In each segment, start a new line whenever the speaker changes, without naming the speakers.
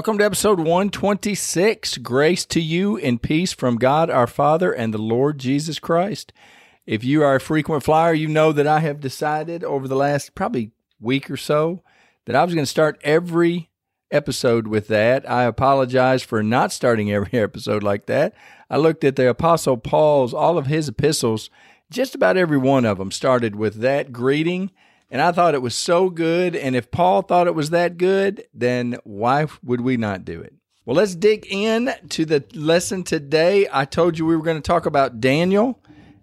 Welcome to episode 126. Grace to you and peace from God our Father and the Lord Jesus Christ. If you are a frequent flyer, you know that I have decided over the last probably week or so that I was going to start every episode with that. I apologize for not starting every episode like that. I looked at the Apostle Paul's, all of his epistles, just about every one of them started with that greeting. And I thought it was so good. And if Paul thought it was that good, then why would we not do it? Well, let's dig in to the lesson today. I told you we were going to talk about Daniel,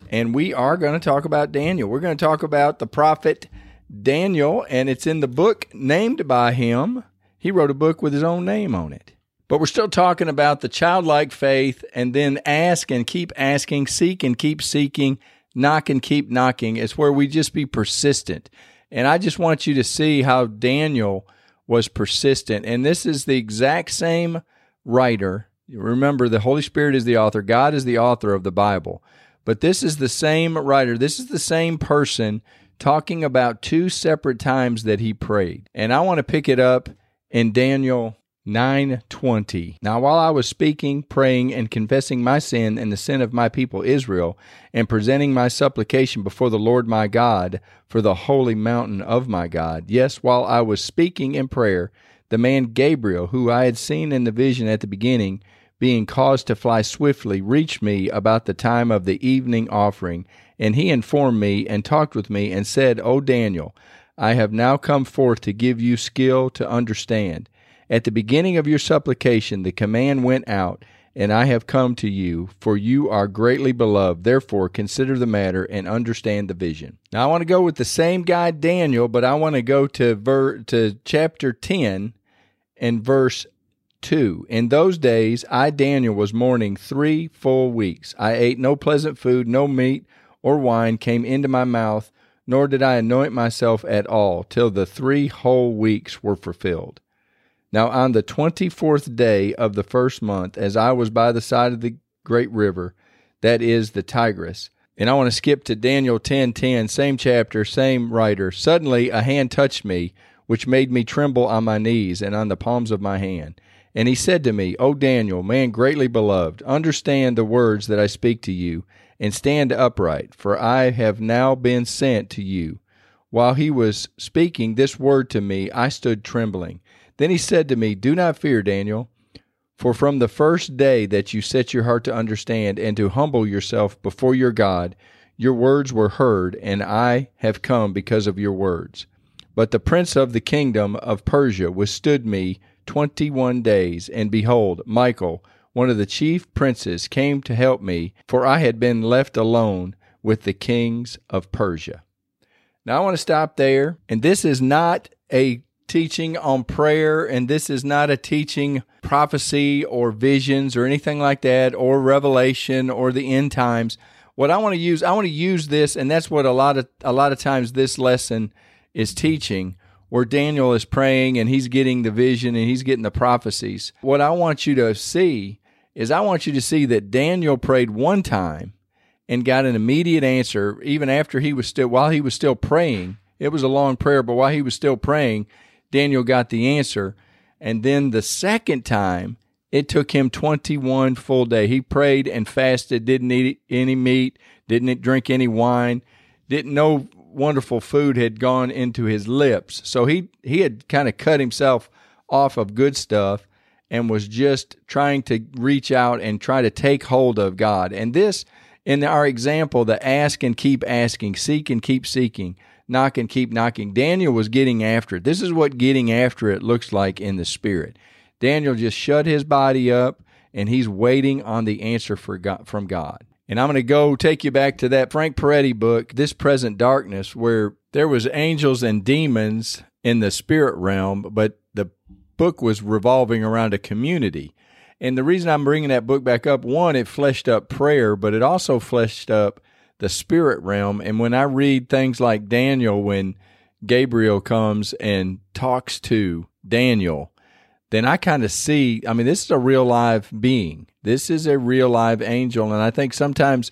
and we are going to talk about Daniel. We're going to talk about the prophet Daniel, and it's in the book named by him. He wrote a book with his own name on it. But we're still talking about the childlike faith and then ask and keep asking, seek and keep seeking, knock and keep knocking. It's where we just be persistent. And I just want you to see how Daniel was persistent. And this is the exact same writer. Remember, the Holy Spirit is the author, God is the author of the Bible. But this is the same writer, this is the same person talking about two separate times that he prayed. And I want to pick it up in Daniel 9:20. Now while I was speaking, praying and confessing my sin and the sin of my people Israel, and presenting my supplication before the Lord my God for the holy mountain of my God. Yes, while I was speaking in prayer, the man Gabriel, who I had seen in the vision at the beginning, being caused to fly swiftly, reached me about the time of the evening offering, and he informed me and talked with me and said, O Daniel, I have now come forth to give you skill to understand. At the beginning of your supplication, the command went out, and I have come to you, for you are greatly beloved. Therefore, consider the matter and understand the vision. Now, I want to go with the same guy, Daniel, but I want to go to ver- to chapter ten and verse 2. In those days, I, Daniel, was mourning three full weeks. I ate no pleasant food, no meat or wine came into my mouth, nor did I anoint myself at all, till the three whole weeks were fulfilled. Now, on the twenty fourth day of the first month, as I was by the side of the great river, that is the Tigris, and I want to skip to Daniel ten ten, same chapter, same writer. Suddenly a hand touched me, which made me tremble on my knees and on the palms of my hand. And he said to me, O Daniel, man greatly beloved, understand the words that I speak to you, and stand upright, for I have now been sent to you. While he was speaking this word to me, I stood trembling. Then he said to me, Do not fear, Daniel, for from the first day that you set your heart to understand and to humble yourself before your God, your words were heard, and I have come because of your words. But the prince of the kingdom of Persia withstood me twenty one days, and behold, Michael, one of the chief princes, came to help me, for I had been left alone with the kings of Persia. Now I want to stop there, and this is not a teaching on prayer, and this is not a teaching prophecy or visions or anything like that, or revelation or the end times. What I want to use, I want to use this, and that's what a lot of a lot of times this lesson is teaching, where Daniel is praying and he's getting the vision and he's getting the prophecies. What I want you to see is I want you to see that Daniel prayed one time and got an immediate answer, even after he was still while he was still praying. It was a long prayer, but while he was still praying, Daniel got the answer. And then the second time, it took him 21 full day. He prayed and fasted, didn't eat any meat, didn't drink any wine, didn't know wonderful food had gone into his lips. So he he had kind of cut himself off of good stuff and was just trying to reach out and try to take hold of God. And this in our example, the ask and keep asking, seek and keep seeking knock and keep knocking. Daniel was getting after it. This is what getting after it looks like in the spirit. Daniel just shut his body up and he's waiting on the answer God, from God. And I'm going to go take you back to that Frank Peretti book, This Present Darkness, where there was angels and demons in the spirit realm, but the book was revolving around a community. And the reason I'm bringing that book back up, one, it fleshed up prayer, but it also fleshed up the spirit realm. And when I read things like Daniel, when Gabriel comes and talks to Daniel, then I kind of see, I mean, this is a real live being. This is a real live angel. And I think sometimes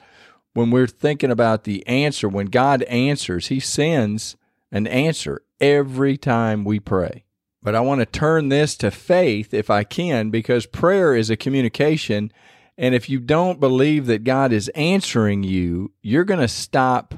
when we're thinking about the answer, when God answers, He sends an answer every time we pray. But I want to turn this to faith if I can, because prayer is a communication. And if you don't believe that God is answering you, you're going to stop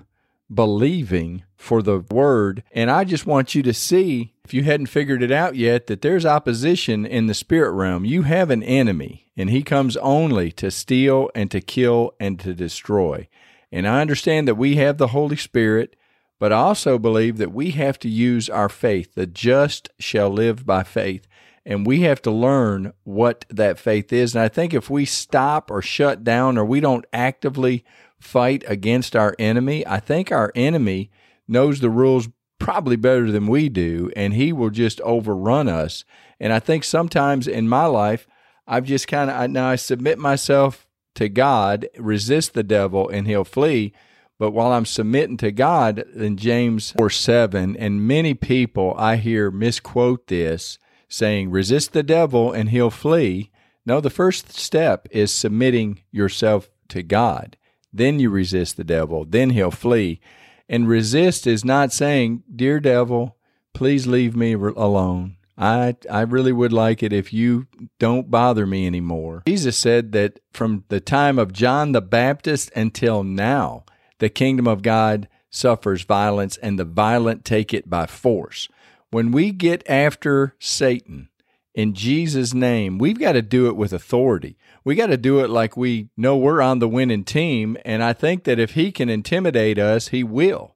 believing for the word. And I just want you to see, if you hadn't figured it out yet, that there's opposition in the spirit realm. You have an enemy, and he comes only to steal and to kill and to destroy. And I understand that we have the Holy Spirit but I also believe that we have to use our faith. The just shall live by faith. And we have to learn what that faith is. And I think if we stop or shut down or we don't actively fight against our enemy, I think our enemy knows the rules probably better than we do, and he will just overrun us. And I think sometimes in my life, I've just kind of now I submit myself to God, resist the devil, and he'll flee. But while I'm submitting to God in James 4 7, and many people I hear misquote this, saying, resist the devil and he'll flee. No, the first step is submitting yourself to God. Then you resist the devil, then he'll flee. And resist is not saying, Dear devil, please leave me alone. I, I really would like it if you don't bother me anymore. Jesus said that from the time of John the Baptist until now, the kingdom of God suffers violence, and the violent take it by force. When we get after Satan in Jesus' name, we've got to do it with authority. We got to do it like we know we're on the winning team. And I think that if he can intimidate us, he will.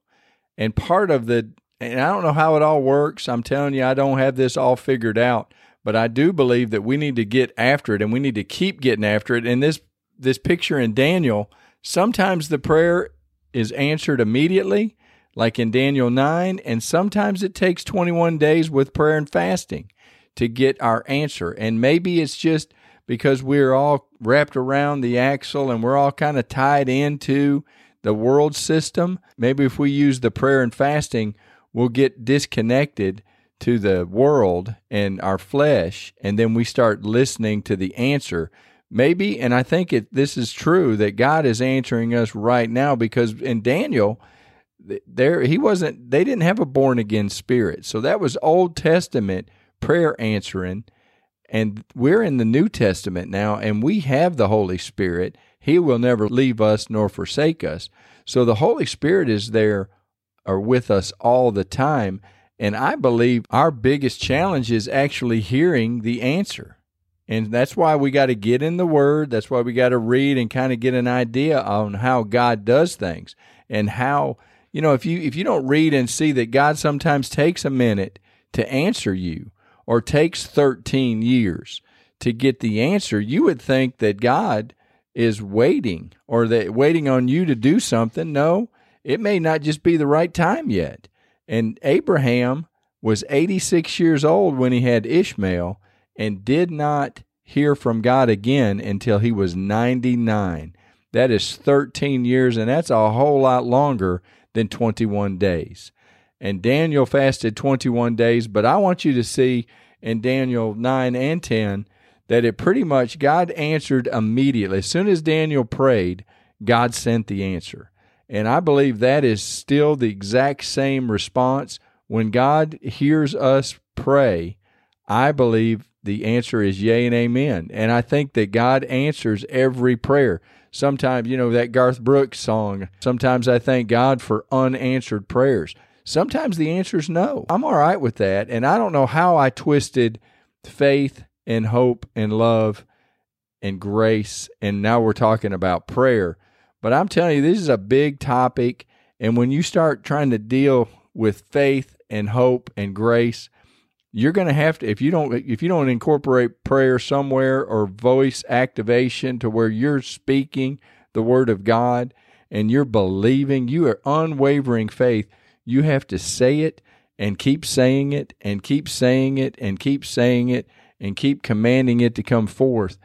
And part of the, and I don't know how it all works. I'm telling you, I don't have this all figured out, but I do believe that we need to get after it and we need to keep getting after it. And this, this picture in Daniel, sometimes the prayer is answered immediately, like in Daniel 9, and sometimes it takes 21 days with prayer and fasting to get our answer. And maybe it's just because we're all wrapped around the axle and we're all kind of tied into the world system. Maybe if we use the prayer and fasting, we'll get disconnected to the world and our flesh, and then we start listening to the answer maybe, and I think it, this is true that God is answering us right now because in Daniel, there he wasn't. They didn't have a born again spirit, so that was Old Testament prayer answering, and we're in the New Testament now, and we have the Holy Spirit. He will never leave us nor forsake us. So the Holy Spirit is there or with us all the time. And I believe our biggest challenge is actually hearing the answer. And that's why we got to get in the Word. That's why we got to read and kind of get an idea on how God does things and how you know if you if you don't read and see that God sometimes takes a minute to answer you or takes 13 years to get the answer, you would think that God is waiting or that waiting on you to do something. No, it may not just be the right time yet. And Abraham was 86 years old when he had Ishmael and did not hear from God again until he was 99. That is 13 years, and that's a whole lot longer than 21 days. And Daniel fasted 21 days, but I want you to see in Daniel 9 and 10 that it pretty much God answered immediately. As soon as Daniel prayed, God sent the answer. And I believe that is still the exact same response. When God hears us pray, I believe the answer is yea and amen. And I think that God answers every prayer. Sometimes, you know, that Garth Brooks song, sometimes I thank God for unanswered prayers. Sometimes the answer is no. I'm all right with that. And I don't know how I twisted faith and hope and love and grace. And now we're talking about prayer. But I'm telling you, this is a big topic. And when you start trying to deal with faith and hope and grace, you're going to have to if you don't if you don't incorporate prayer somewhere or voice activation to where you're speaking the word of God and you're believing you are unwavering faith you have to say it and keep saying it and keep saying it and keep saying it and keep commanding it to come forth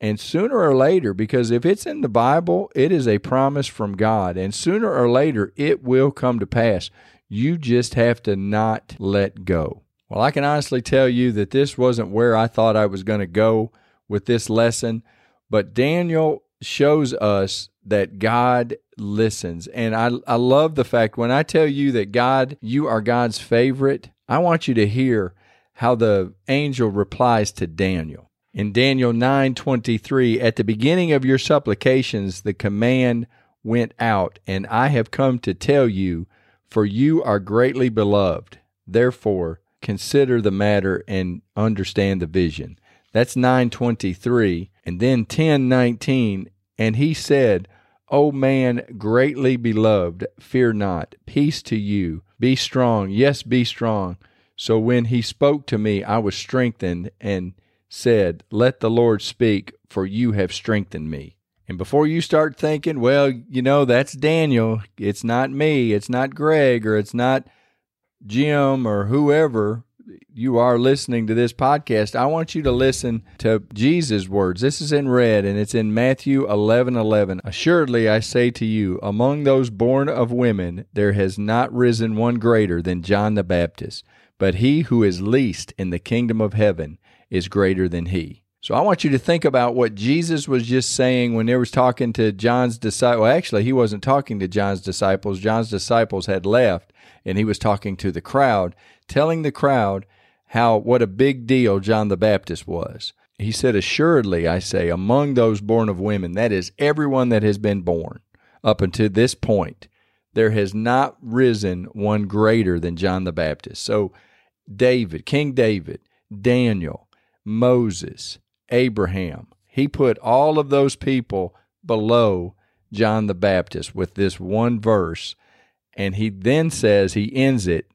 And sooner or later, because if it's in the Bible, it is a promise from God. And sooner or later, it will come to pass. You just have to not let go. Well, I can honestly tell you that this wasn't where I thought I was going to go with this lesson, but Daniel shows us that God listens. And I, I love the fact when I tell you that God, you are God's favorite, I want you to hear how the angel replies to Daniel. In Daniel 9:23, at the beginning of your supplications the command went out, and I have come to tell you, for you are greatly beloved. Therefore, consider the matter and understand the vision. That's 923. And then 1019, and he said, O man greatly beloved, fear not. Peace to you. Be strong. Yes, be strong. So when he spoke to me, I was strengthened and said, Let the Lord speak, for you have strengthened me. And before you start thinking, well, you know, that's Daniel, it's not me, it's not Greg, or it's not Jim, or whoever you are listening to this podcast, I want you to listen to Jesus' words. This is in red and it's in Matthew 11 11. Assuredly, I say to you, among those born of women, there has not risen one greater than John the Baptist, but he who is least in the kingdom of heaven is greater than he. So I want you to think about what Jesus was just saying when he was talking to John's disciples. Well, actually, he wasn't talking to John's disciples. John's disciples had left, and he was talking to the crowd, telling the crowd how what a big deal John the Baptist was. He said, Assuredly, I say, among those born of women, that is everyone that has been born up until this point, there has not risen one greater than John the Baptist. So, David, King David, Daniel, Moses, Abraham, he put all of those people below John the Baptist with this one verse. And he then says, he ends it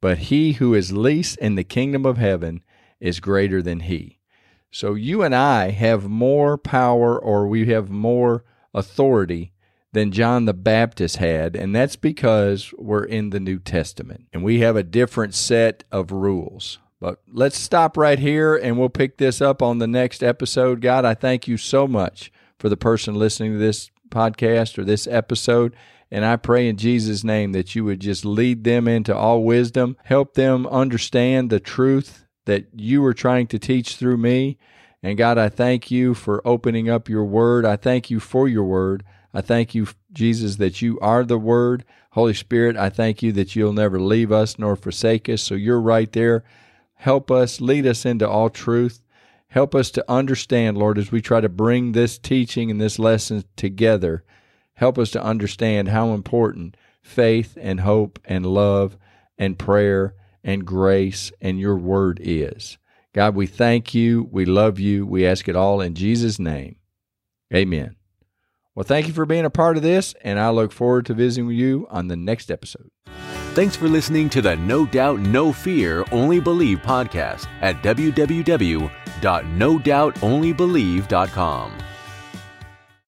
but he who is least in the kingdom of heaven is greater than he. So you and I have more power or we have more authority than John the Baptist had, and that's because we're in the New Testament and we have a different set of rules. But let's stop right here and we'll pick this up on the next episode. God, I thank you so much for the person listening to this podcast or this episode. And I pray in Jesus' name that you would just lead them into all wisdom, help them understand the truth that you are trying to teach through me. And God, I thank you for opening up your word. I thank you for your word. I thank you, Jesus, that you are the word. Holy Spirit, I thank you that you'll never leave us nor forsake us. So you're right there. Help us, lead us into all truth. Help us to understand, Lord, as we try to bring this teaching and this lesson together help us to understand how important faith and hope and love and prayer and grace and your word is. God, we thank you. We love you. We ask it all in Jesus' name. Amen. Well, thank you for being a part of this, and I look forward to visiting with you on the next episode.
Thanks for listening to the No Doubt, No Fear, Only Believe podcast at www.nodoubtonlybelieve.com.